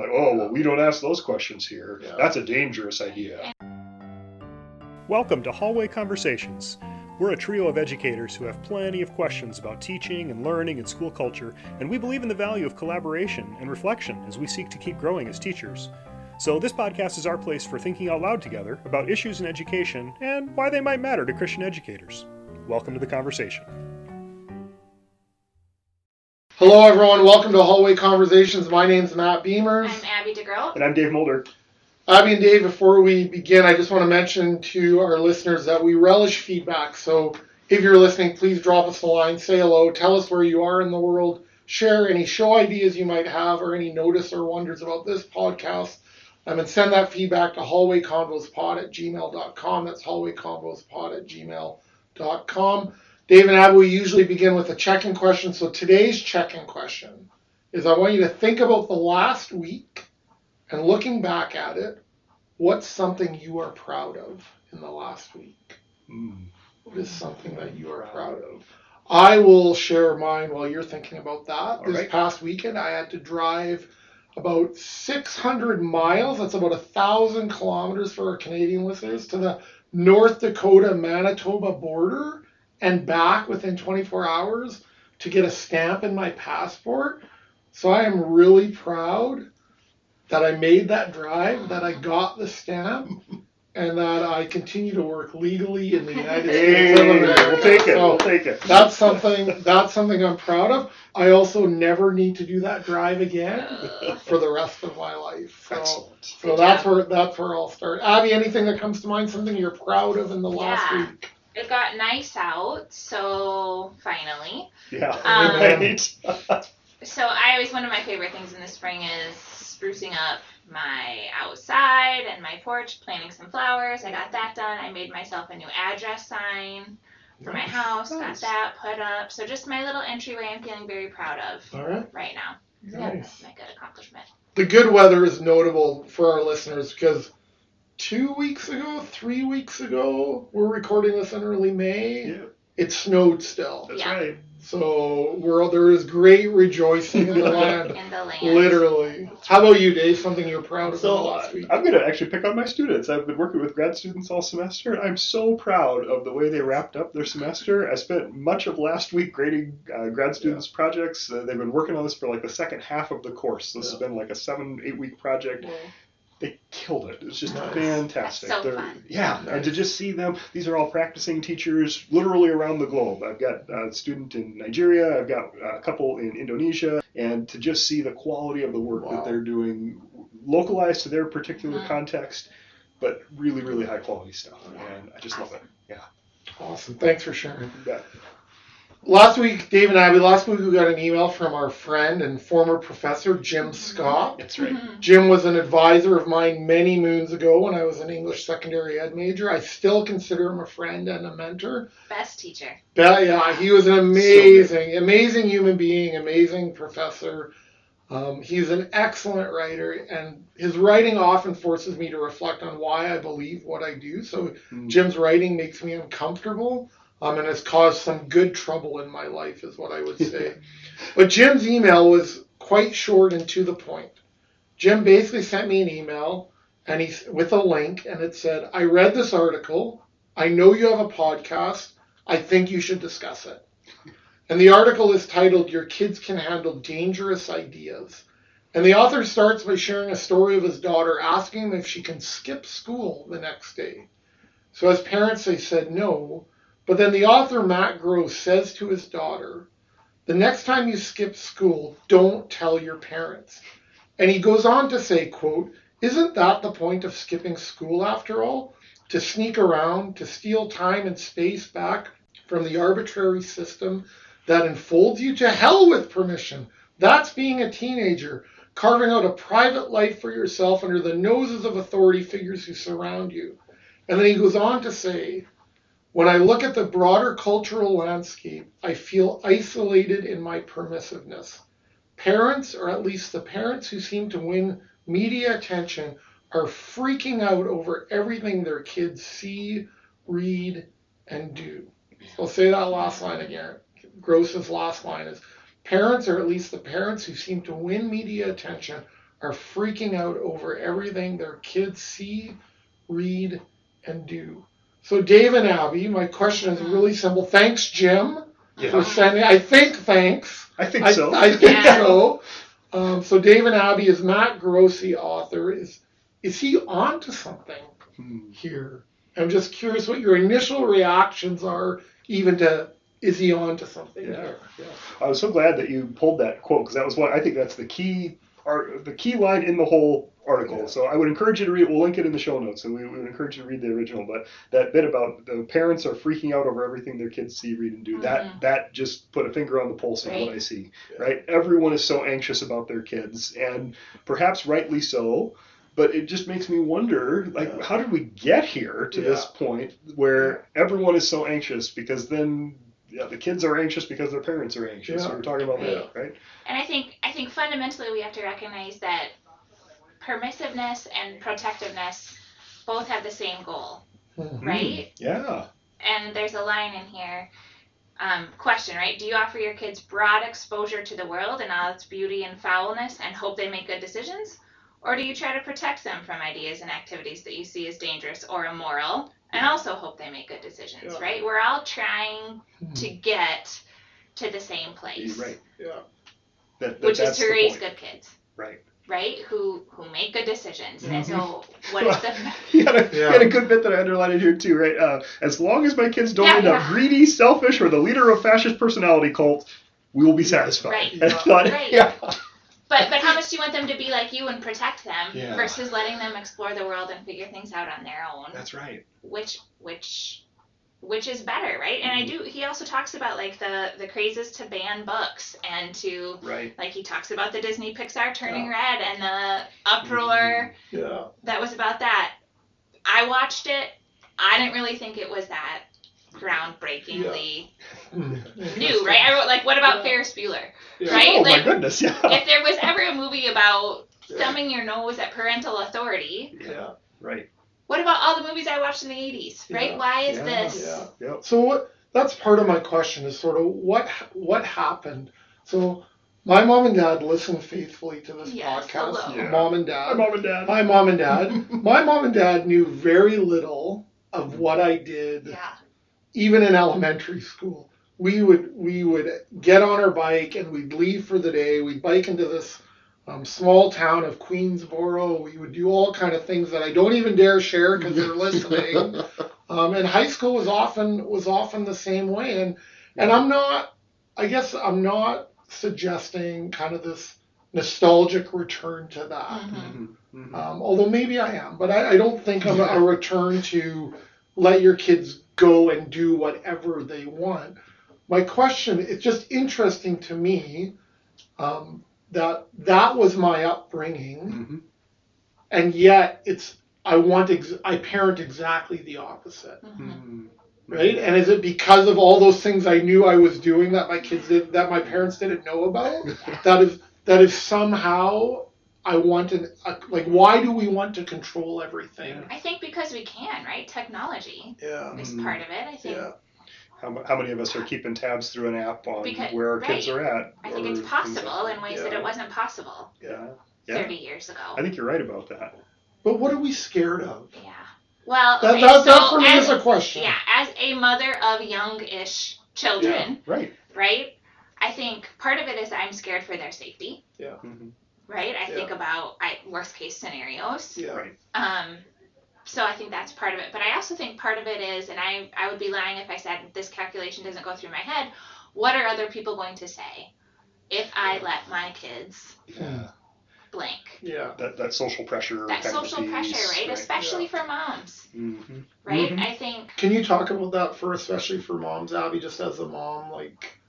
like, oh, well, we don't ask those questions here. Yeah. That's a dangerous idea. Welcome to Hallway Conversations. We're a trio of educators who have plenty of questions about teaching and learning and school culture, and we believe in the value of collaboration and reflection as we seek to keep growing as teachers. So, this podcast is our place for thinking out loud together about issues in education and why they might matter to Christian educators. Welcome to the conversation. Hello, everyone. Welcome to Hallway Conversations. My name's Matt Beimers. I'm Abby De Groot. And I'm Dave Mulder. Abby and Dave, before we begin, I just want to mention to our listeners that we relish feedback. So if you're listening, please drop us a line, say hello, tell us where you are in the world, share any show ideas you might have or any notice or wonders about this podcast. Um, and send that feedback to hallwayconvospod at gmail.com. That's hallwayconvospod at gmail.com. Dave and Abby, we usually begin with a check-in question. So today's check-in question is I want you to think about the last week and looking back at it, what's something you are proud of in the last week? Mm. What is something that you are proud of? I will share mine while you're thinking about that. All this right. past weekend, I had to drive about 600 miles. That's about a thousand kilometers for our Canadian listeners to the North Dakota Manitoba border and back within 24 hours to get a stamp in my passport. So I am really proud that I made that drive, that I got the stamp, and that I continue to work legally in the United Hey, States of America. we'll take it. So We'll take it. that's something. That's something I'm proud of. I also never need to do that drive again for the rest of my life. So, Excellent. so that's where that's where I'll start. Abby, anything that comes to mind? Something you're proud of in the last Yeah. week? It got nice out, so finally. Yeah. Um, right. So I always one of my favorite things in the spring is sprucing up my outside and my porch, planting some flowers. I got that done. I made myself a new address sign for my house. nice. Got that put up. So just my little entryway. I'm feeling very proud of All right. right now. Yeah, Nice. that's my good accomplishment. The good weather is notable for our listeners because two weeks ago, three weeks ago, we're recording this in early May. Yeah, It snowed still. that's Yeah. right. So we're, there is great rejoicing in the land. In the land. Literally. How about you, Dave? Something you're proud of in the So last week? I'm going to actually pick on my students. I've been working with grad students all semester. I'm so proud of the way they wrapped up their semester. I spent much of last week grading uh, grad students' projects. Uh, they've been working on this for like the second half of the course. This has been like a seven, eight week project. They killed it. It's just Nice. fantastic. That's so They're- fun. Yeah, and to just see them, these are all practicing teachers literally around the globe. I've got a student in Nigeria, I've got a couple in Indonesia, and to just see the quality of the work Wow. that they're doing, localized to their particular context, but really, really high quality stuff. And I just love it. Yeah. Awesome. Thanks for sharing. You bet. Last week, Dave and Abby, last week we got an email from our friend and former professor, Jim Scott. That's right. Mhm. Jim was an advisor of mine many moons ago when I was an English secondary ed major. I still consider him a friend and a mentor. Best teacher. But yeah, he was an amazing, amazing human being, amazing professor. Um, he's an excellent writer, and his writing often forces me to reflect on why I believe what I do. So Mm. Jim's writing makes me uncomfortable, um, and has caused some good trouble in my life, is what I would say. but Jim's email was quite short and to the point. Jim basically sent me an email, and he with a link, and it said, "I read this article. I know you have a podcast. I think you should discuss it." And the article is titled "Your Kids Can Handle Dangerous Ideas." And the author starts by sharing a story of his daughter asking him if she can skip school the next day. So as parents, they said no. But then the author, Matt Gross, says to his daughter, the next time you skip school, don't tell your parents. And he goes on to say, quote, isn't that the point of skipping school after all? To sneak around, to steal time and space back from the arbitrary system that enfolds you to hell with permission. That's being a teenager, carving out a private life for yourself under the noses of authority figures who surround you. And then he goes on to say, when I look at the broader cultural landscape, I feel isolated in my permissiveness. Parents, or at least the parents who seem to win media attention, are freaking out over everything their kids see, read, and do. I'll say that last line again. Gross's last line is Parents, or at least the parents who seem to win media attention, are freaking out over everything their kids see, read, and do. So, Dave and Abby, my question is really simple. Thanks, Jim, Yeah. for sending. I think thanks. I think I, so. I think Yeah. so. Um, so, Dave and Abby is Matt the author. Is is he on to something Hmm. here? I'm just curious what your initial reactions are, even to is he on to something Yeah, here? yeah. I was so glad that you pulled that quote because that was what I think that's the key art, the key line in the whole article. Yeah. So I would encourage you to read. We'll link it in the show notes, and we, we would encourage you to read the original. But that bit about the parents are freaking out over everything their kids see, read, and do. Mhm. That that just put a finger on the pulse of what I see. Yeah. Right? Everyone is so anxious about their kids, and perhaps rightly so. But it just makes me wonder, like, Yeah. how did we get here to this point where everyone is so anxious? Because then yeah, the kids are anxious because their parents are anxious. Yeah. We were talking about Yeah. that, right? And I think I think fundamentally we have to recognize that permissiveness and protectiveness both have the same goal, Mhm. right? Yeah. And there's a line in here. Um, question, right? Do you offer your kids broad exposure to the world and all its beauty and foulness and hope they make good decisions? Or do you try to protect them from ideas and activities that you see as dangerous or immoral and also hope they make good decisions, Yeah. right? We're all trying Mhm. to get to the same place, Right. Yeah. That, that, which is to raise point. good kids. Right. right? Who who make good decisions. And Mhm. so what is the You had, a, you Yeah. had a good bit that I underlined in here too, right? Uh, as long as my kids don't Yeah, end up greedy, selfish, or the leader of fascist personality cult, we will be satisfied. Right. And I thought, Right. yeah. but but how much do you want them to be like you and protect them Yeah. versus letting them explore the world and figure things out on their own? That's right. Which which which is better, right? And I do he also talks about like the the crazes to ban books and to Right. like he talks about the Disney Pixar turning red and the uproar Yeah. that was about that. I watched it. I didn't really think it was that groundbreakingly Mm. new, right? I wrote like, what about Yeah. Ferris Bueller? Yeah. Right? Oh my goodness, yeah. If there was ever a movie about Yeah. thumbing your nose at parental authority, Yeah. Right. what about movies I watched in the 80s, right? Yeah. Why is Yeah. this? Yeah. Yep. So what? That's part of my question is sort of what what happened. So my mom and dad listen faithfully to this Yes, podcast. hello. Yeah. Mom and Hi, dad. mom and dad. Hi, mom and dad. my mom and dad knew very little of what I did, Yeah. even in elementary school. We would we would get on our bike and we'd leave for the day. We'd bike into this um, small town of Queensborough. We would do all kind of things that I don't even dare share because they're listening. Um, and high school was often was often the same way. And and I'm not. I guess I'm not suggesting kind of this nostalgic return to that. Mhm. Mhm. Mhm. Um, although maybe I am, but I, I don't think I'm a, a return to let your kids go and do whatever they want. My question, it's just interesting to me um, that that was my upbringing, Mhm. and yet it's I want ex- I parent exactly the opposite, Mhm. Mhm. right? And is it because of all those things I knew I was doing that my kids did that my parents didn't know about? that is that is somehow I want an a, like why do we want to control everything? I think because we can, right? Technology Yeah. is part of it. I think Yeah. How, how many of us are keeping tabs through an app on Because- where our kids are at? I think it's possible like in ways that it wasn't possible Yeah. Yeah. 30 years ago. I think you're right about that. But what are we scared of? yeah. Well, That, okay, that, that for me as, is a question. yeah, as a mother of young-ish children, Right. right? I think part of it is I'm scared for their safety, Mhm. right? I Yeah. think about I, worst case scenarios. Yeah. Right. Um, so I think that's part of it. But I also think part of it is, and I, I would be lying if I said this calculation doesn't go through my head. What are other people going to say if I let my kids Yeah. blank? Yeah. That that social pressure. That social pressure, right? Especially for moms, Mhm. right? Mhm. I think, Can you talk about that for especially for moms, Abby, just as a mom, like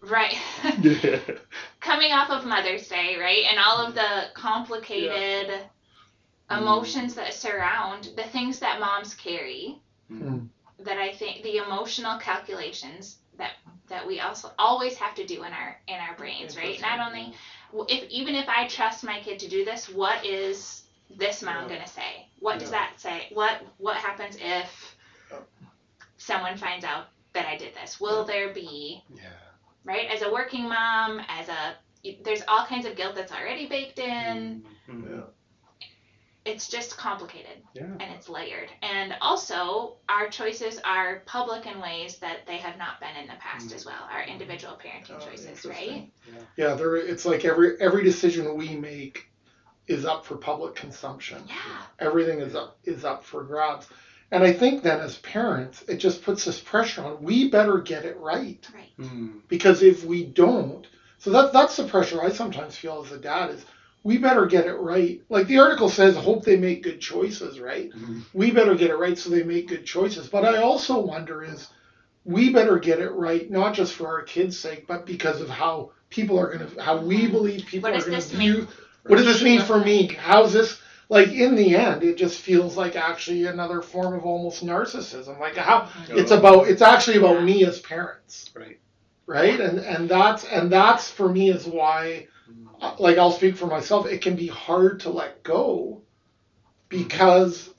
right. Yeah. coming off of Mother's Day, right, and all of the complicated emotions that surround the things that moms carry, Mhm. that I think the emotional calculations that that we also always have to do in our in our brains, right? Not only if even if I trust my kid to do this, what is this mom Yeah. gonna say? What does that say? What what happens if Yeah. someone finds out that I did this? Will there be Yeah. right? As a working mom, as a there's all kinds of guilt that's already baked in. Mm-hmm. Yeah. It's just complicated Yeah. and it's layered. And also, our choices are public in ways that they have not been in the past Mm. as well. Our individual parenting Oh, choices, interesting. right? Yeah, there. It's like every every decision we make is up for public consumption. Yeah. Everything is up is up for grabs. And I think then as parents, it just puts this pressure on. We better get it right Right. Mm. because if we don't, so that that's the pressure I sometimes feel as a dad is we better get it right. Like the article says, hope they make good choices, right? Mhm. We better get it right so they make good choices. But I also wonder is we better get it right not just for our kids' sake, but because of how people are going to how we believe people What are going to view. mean What does this mean for me? How's this? Like in the end, it just feels like actually another form of almost narcissism. Like how it's Oh. about it's actually about me as parents, Right. right? And and that's and that's for me is why, like I'll speak for myself. It can be hard to let go because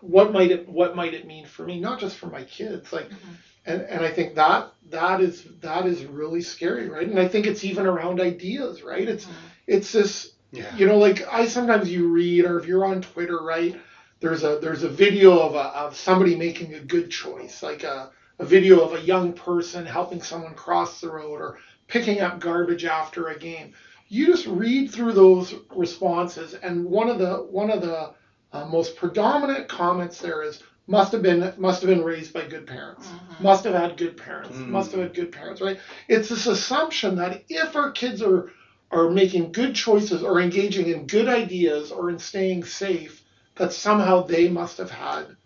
what might it what might it mean for me? Not just for my kids, like. Mhm. And, and I think that that is that is really scary, right? And I think it's even around ideas, right? It's Mhm. it's this Yeah. you know like i sometimes you read or if you're on twitter right there's a there's a video of a, of somebody making a good choice like a, a video of a young person helping someone cross the road or picking up garbage after a game you just read through those responses and one of the one of the uh, most predominant comments there is must have been must have been raised by good parents Mhm. must have had good parents Mm. must have had good parents right it's this assumption that if our kids are are making good choices or engaging in good ideas or in staying safe that somehow they must have had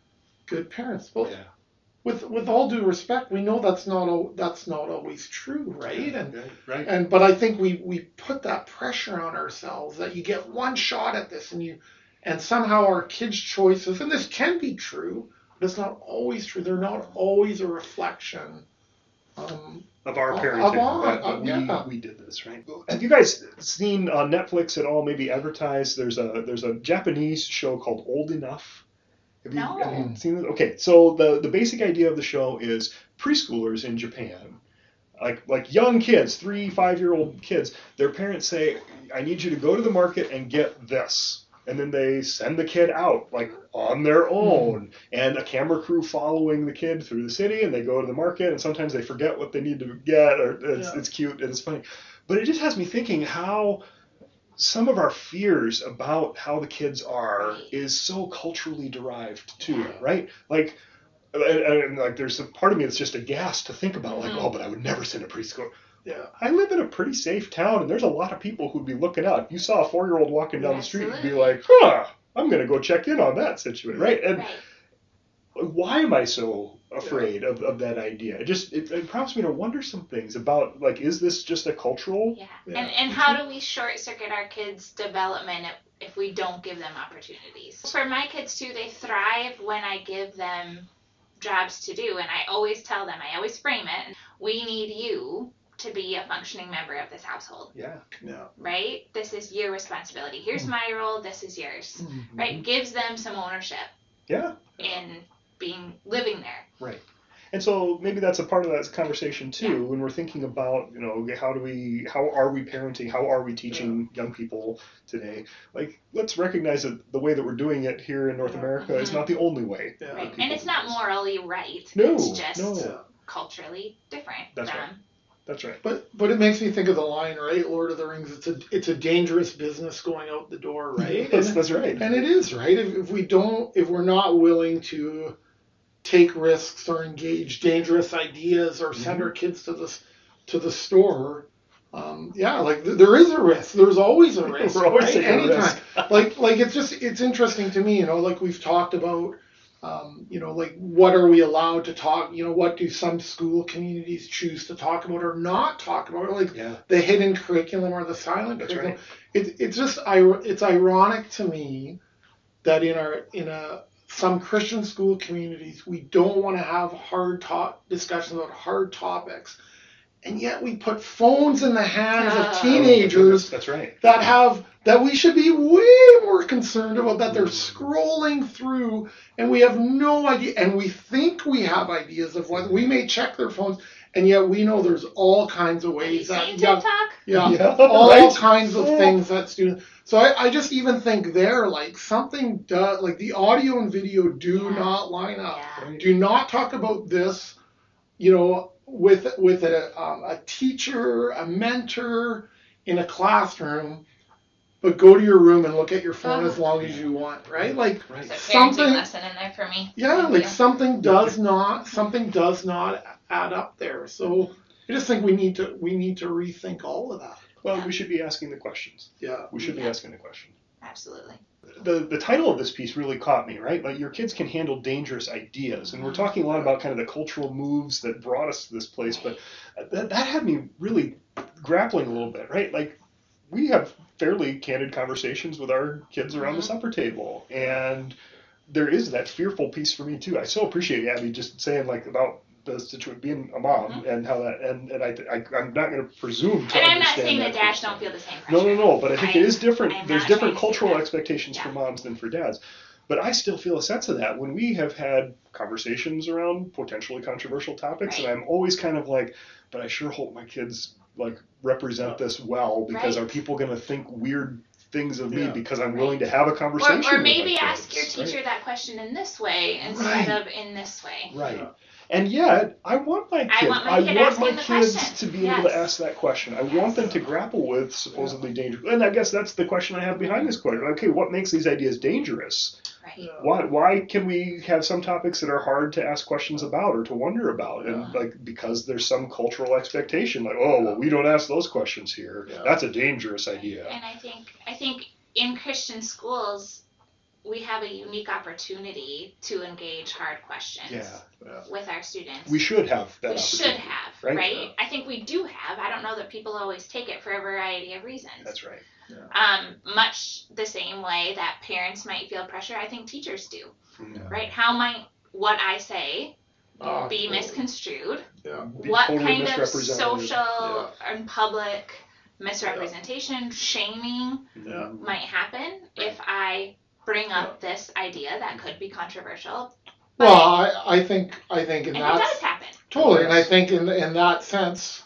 good parents well Yeah. With with all due respect we know that's not al- that's not always true right and Right. Right. and but I think we we put that pressure on ourselves that you get one shot at this and you and somehow our kids' choices and this can be true, but it's not always true. They're not always a reflection. Um, of our parenting. of our- that of- we, yeah. we did this, right? Have you guys seen on Netflix at all? Maybe advertised. There's a there's a Japanese show called Old Enough. Have you, No. have you seen it? Okay, so the the basic idea of the show is preschoolers in Japan, like like young kids, three five year old kids. Their parents say, "I need you to go to the market and get this." And then they send the kid out like on their hmm. own, and a camera crew following the kid through the city, and they go to the market, and sometimes they forget what they need to get, or it's, Yeah. it's cute and it's funny. But it just has me thinking how some of our fears about how the kids are is so culturally derived too, right? Like, and, like there's a part of me that's just aghast to think about, like, Mhm. oh, but I would never send a preschool. yeah, I live in a pretty safe town, and there's a lot of people who'd be looking out. If you saw a four year old walking down the street, you'd be like, huh, I'm going to go check in on that situation, right? And Right. why am I so afraid of, of that idea? It just it, it prompts me to wonder some things about like, is this just a cultural? Yeah. Yeah. And and how do we short circuit our kids' development if, if we don't give them opportunities? For my kids too, they thrive when I give them jobs to do and I always tell them, I always frame it, we need you to be a functioning member of this household, Yeah. yeah. right? This is your responsibility. Here's my role, this is yours. Mm-hmm. Right? Gives them some ownership Yeah. in being living there. Right. And so maybe that's a part of that conversation too, when we're thinking about, you know, how do we, how are we parenting, how are we teaching young people today? Like, let's recognize that the way that we're doing it here in North Yeah. America is Mhm. not the only way. Yeah. Right. And it's not morally right. No, it's just no. Culturally different That's from right. That's right. But but it makes me think of the line, right? Lord of the Rings. It's a it's a dangerous business going out the door, right? that's, And- that's right. And it is, right? If, if we don't, if we're not willing to take risks or engage dangerous ideas or send Mhm. our kids to the to the store, um, yeah, like th- there is a risk. There's always a risk. We're always right? Anytime. risk. like like it's just it's interesting to me, you know, like we've talked about. Um, you know, like what are we allowed to talk? You know, what do some school communities choose to talk about or not talk about? Like Yeah. the hidden curriculum or the silent That's curriculum. right. It, it's just it's ironic to me that in our in a some Christian school communities we don't want to have hard talk discussions about hard topics, and yet we put phones in the hands of teenagers That's right. that have that we should be way more concerned about that they're scrolling through and we have no idea and we think we have ideas of what we may check their phones and yet we know there's all kinds of ways that you seen young, yeah, Yeah, all right. kinds of Yeah. things that students. So I, I just even think there, like something does, like the audio and video do Yeah. not line up. Yeah. Do not talk about this, you know, with with a um, a teacher, a mentor in a classroom, but go to your room and look at your phone Oh. as long as you want, right? Like Right. There's a Something- lesson in there for me. yeah, Thank like you. something does not something does not add up there. So I just think we need to we need to rethink all of that. Well, we should be asking the questions. Yeah. We should be asking the questions. Absolutely. the the title of this piece really caught me, right? Like your kids can handle dangerous ideas, and we're talking a lot about kind of the cultural moves that brought us to this place, but that, that had me really grappling a little bit, right? Like we have fairly candid conversations with our kids around the Mhm. supper table, and there is that fearful piece for me too. I so appreciate Abby just saying like about the situation being a mom mm-hmm. and how that and and I, I I'm not going to presume to And I'm not understand saying that that dads don't feel the same pressure. No, no, no. But I think it is different. There's different trying to say cultural that. expectations for moms than for dads. But I still feel a sense of that when we have had conversations around potentially controversial topics, and I'm always kind of like, but I sure hope my kids like represent this well because Right. are people going to think weird things of me because I'm willing to have a conversation? Or, or with maybe my ask kids, your right? teacher that question in this way instead Right. of in this way. Right. And yet, I want my I kids. want my kid asking the kids question. to be able to ask that question. I want them to grapple with supposedly dangerous. And I guess that's the question I have behind this question. Okay, what makes these ideas dangerous? Right. Why? Why can we have some topics that are hard to ask questions about or to wonder about? And Yeah. like because there's some cultural expectation, like oh well, we don't ask those questions here. Yeah. That's a dangerous idea. And I think I think in Christian schools we have a unique opportunity to engage hard questions Yeah, with our students. we should have that. We should have, right? right? I think we do have. I don't know that people always take it for a variety of reasons. That's right. Um, much the same way that parents might feel pressure, I think teachers do, Yeah. right? How might what I say Ah, be totally. misconstrued? Yeah. Be what totally kind of misrepresented. social and public misrepresentation, shaming Yeah. might happen if I bring up this idea that could be controversial? Well, I, I think I think in and it that does happen. totally, and I think in in that sense,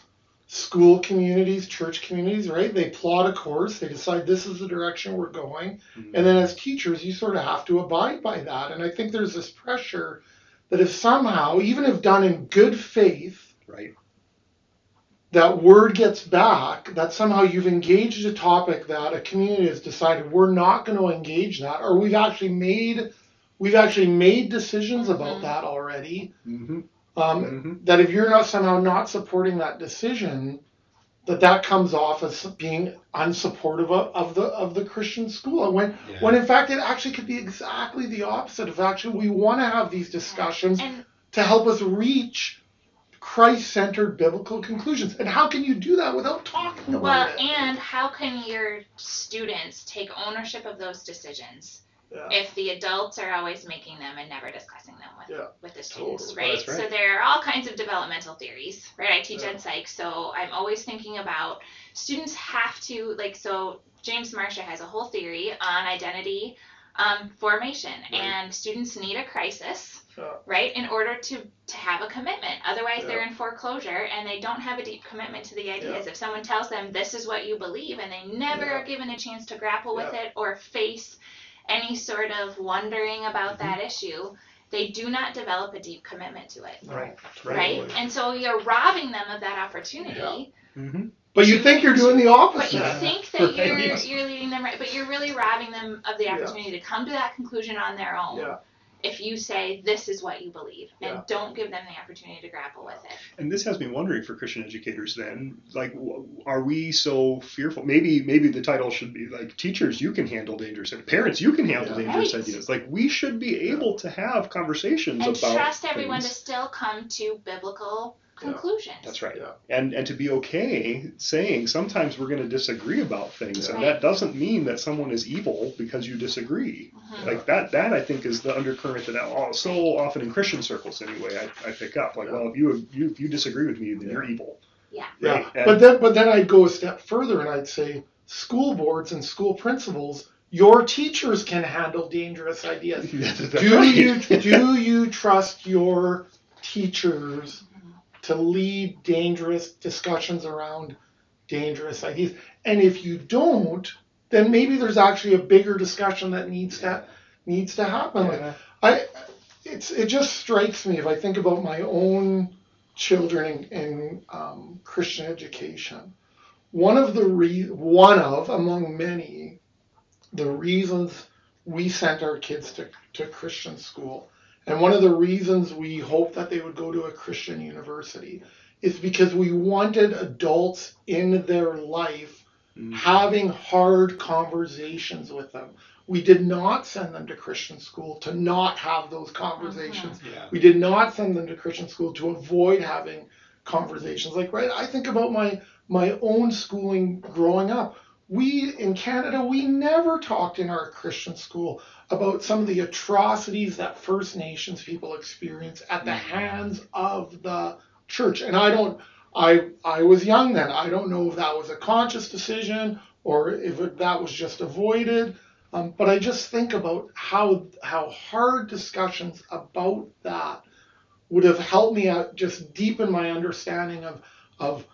school communities, church communities, right? They plot a course, they decide this is the direction we're going, Mhm. and then as teachers, you sort of have to abide by that. And I think there's this pressure that if somehow, even if done in good faith, Right. That word gets back, that somehow you've engaged a topic that a community has decided we're not going to engage that, or we've actually made we've actually made decisions about Mhm. that already. Mm-hmm. Um, Mm-hmm. that if you're not somehow not supporting that decision, that that comes off as being unsupportive of, of the of the Christian school. When Yeah. when in fact it actually could be exactly the opposite. If actually we want to have these discussions And to help us reach Christ-centered biblical conclusions. And how can you do that without talking about well, it? and how can your students take ownership of those decisions Yeah. if the adults are always making them and never discussing them with Yeah, with the students, totally. right? Right. So there are all kinds of developmental theories, right? I teach Yeah. ed psych, so I'm always thinking about students have to like so James Marcia has a whole theory on identity um, formation, Right. and students need a crisis, Yeah. right, in order to to have a commitment. Otherwise, they're in foreclosure and they don't have a deep commitment to the ideas. If someone tells them this is what you believe, and they never Yeah. are given a chance to grapple with Yeah. it or face any sort of wondering about Mm-hmm. that issue, they do not develop a deep commitment to it. Right. Right? Totally. And so you're robbing them of that opportunity. Yeah. Mm-hmm. But you think you're doing the opposite. But opposite. you Yeah. think that Right. you're Yes. you're leading them right, but you're really robbing them of the Yeah. opportunity to come to that conclusion on their own. Yeah. If you say this is what you believe and Yeah. don't give them the opportunity to grapple with it. And this has me wondering for Christian educators then, like, are we so fearful? Maybe, maybe the title should be like, teachers, you can handle dangerous, and parents, you can handle Yeah. dangerous Right. ideas. Like, we should be able to have conversations And about trust everyone to still come to biblical Yeah. Conclusions. That's right. Yeah. And and to be okay saying sometimes we're going to disagree about things, and Right. that doesn't mean that someone is evil because you disagree. Mhm. Like that, that I think is the undercurrent that all, so often in Christian circles anyway, I, I pick up. Like, Yeah. well, if you, you if you disagree with me, then Yeah. you're evil. Yeah. Yeah, Right. And- but then but then I'd go a step further and I'd say school boards and school principals, your teachers can handle dangerous ideas. Do you do you trust your teachers to lead dangerous discussions around dangerous ideas. And if you don't, then maybe there's actually a bigger discussion that needs to needs to happen. Yeah. I it's it just strikes me if I think about my own children in, in um, Christian education. One of the re- one of among many the reasons we sent our kids to, to Christian school and one of the reasons we hoped that they would go to a Christian university is because we wanted adults in their life mm-hmm. having hard conversations with them. We did not send them to Christian school to not have those conversations. Mm-hmm. Yeah. We did not send them to Christian school to avoid having conversations. Like, right, I think about my my own schooling growing up. We in Canada, we never talked in our Christian school about some of the atrocities that First Nations people experience at the mm-hmm. hands of the church. And I don't, I, I was young then. I don't know if that was a conscious decision or if it, that was just avoided. Um, but I just think about how how hard discussions about that would have helped me out just deepen my understanding of of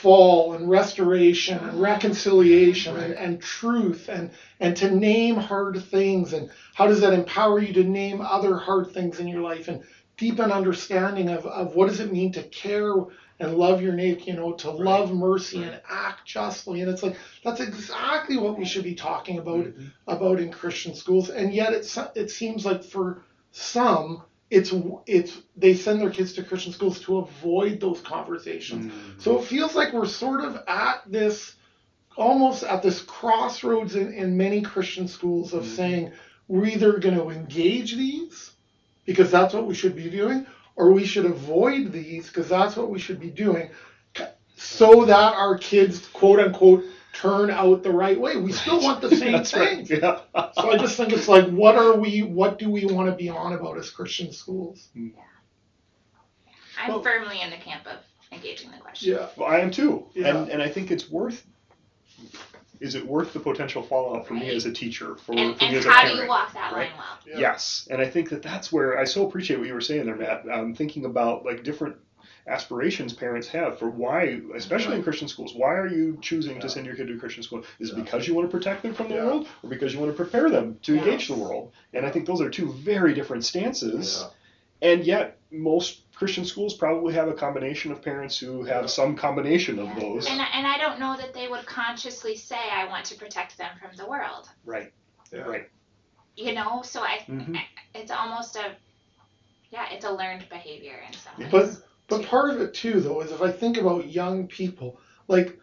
fall and restoration and reconciliation and, and truth and and to name hard things and how does that empower you to name other hard things in your life and deepen understanding of, of what does it mean to care and love your neighbor, you know, to right. love mercy right. and act justly. And it's like that's exactly what we should be talking about mm-hmm. about in Christian schools. And yet it it seems like for some it's it's they send their kids to Christian schools to avoid those conversations. Mm-hmm. So it feels like we're sort of at this almost at this crossroads in, in many Christian schools of mm-hmm. saying we're either going to engage these because that's what we should be doing, or we should avoid these because that's what we should be doing so that our kids quote unquote turn out the right way. We still want the same thing. Right. Yeah. so I just think it's like, what are we? What do we want to be on about as Christian schools? Yeah. I'm well, firmly in the camp of engaging the question. Yeah, well, I am too, yeah. and and I think it's worth. Is it worth the potential fallout for right. me as a teacher, for, and, for and me as a parent? how do you walk that right? line well? Yeah. Yes, and I think that that's where I so appreciate what you were saying there, Matt. Um, thinking about like different aspirations parents have for why, especially in Christian schools, why are you choosing yeah. to send your kid to a Christian school? Is it yeah. because you want to protect them from the yeah. world, or because you want to prepare them to engage the world? And I think those are two very different stances. And yet, most Christian schools probably have a combination of parents who have some combination of those. And, and I don't know that they would consciously say, I want to protect them from the world. Right. Right. You know, so I, mm-hmm. it's almost a, yeah, it's a learned behavior in some ways. But but part of it too, though, is if I think about young people, like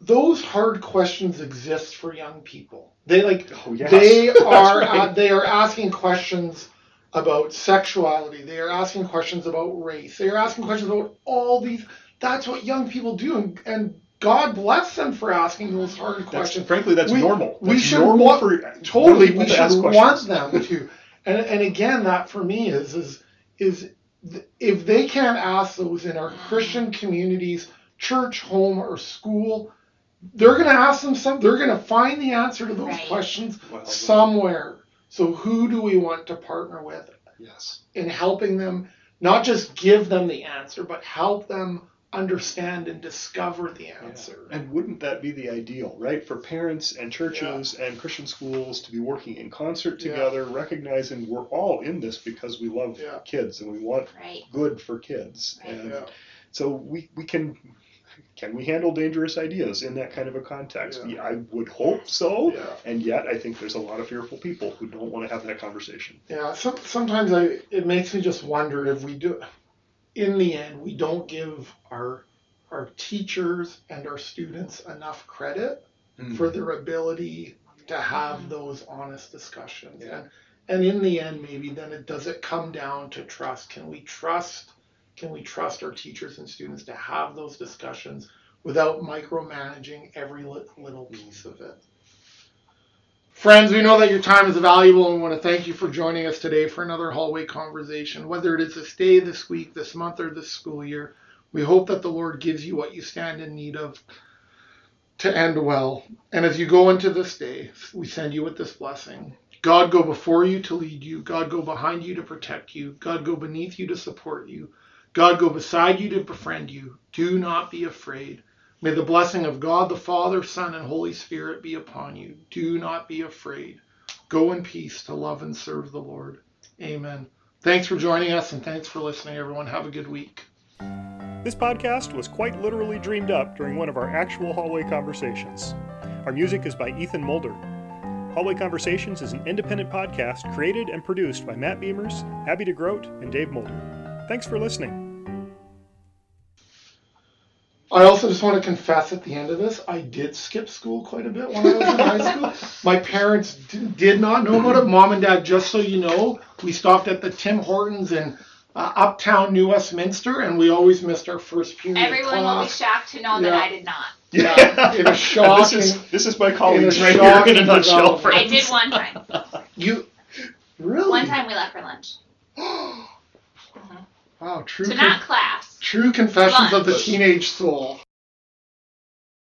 those hard questions exist for young people. They like oh, yes. they are right. uh, they are asking questions about sexuality. They are asking questions about race. They are asking questions about all these. That's what young people do, and, and God bless them for asking those hard that's, questions. Frankly, that's we, normal. That's we should normal want, for, totally. We should want them to. And and again, that for me is is is if they can't ask those in our Christian communities, church, home, or school, they're going to ask them some. They're going to find the answer to those right. questions well, somewhere. So who do we want to partner with? Yes. In helping them, not just give them the answer, but help them understand and discover the answer. Yeah. And wouldn't that be the ideal, right? For parents and churches yeah. and Christian schools to be working in concert together, yeah. recognizing we're all in this because we love kids and we want right. good for kids. Right. And so we, we can can we handle dangerous ideas in that kind of a context? Yeah. I would hope so. Yeah. And yet, I think there's a lot of fearful people who don't want to have that conversation. Yeah. So, sometimes I it makes me just wonder if we do in the end, we don't give our our teachers and our students enough credit mm-hmm. for their ability to have those honest discussions. Yeah. And and in the end, maybe then it does it come down to trust. Can we trust? Can we trust our teachers and students to have those discussions without micromanaging every little piece of it? Friends, we know that your time is valuable and we want to thank you for joining us today for another hallway conversation. Whether it is this day, this week, this month, or this school year, we hope that the Lord gives you what you stand in need of to end well. And as you go into this day, we send you with this blessing. God go before you to lead you. God go behind you to protect you. God go beneath you to support you. God go beside you to befriend you. Do not be afraid. May the blessing of God the Father, Son, and Holy Spirit be upon you. Do not be afraid. Go in peace to love and serve the Lord. Amen. Thanks for joining us and thanks for listening, everyone. Have a good week. This podcast was quite literally dreamed up during one of our actual hallway conversations. Our music is by Ethan Mulder. Hallway Conversations is an independent podcast created and produced by Matt Beimers, Abby De Groot, and Dave Mulder. Thanks for listening. I also just want to confess at the end of this, I did skip school quite a bit when I was in high school. My parents d- did not know about it. Mom and dad, just so you know, we stopped at the Tim Hortons in uh, Uptown New Westminster, and we always missed our first period Everyone of will be shocked to know Yeah. that I did not. Yeah, in a this shocking, is this is my in colleagues a right here in a nutshell, development. I did one time. you really One time we left for lunch. wow, true, So con- not class. True confessions of the teenage soul.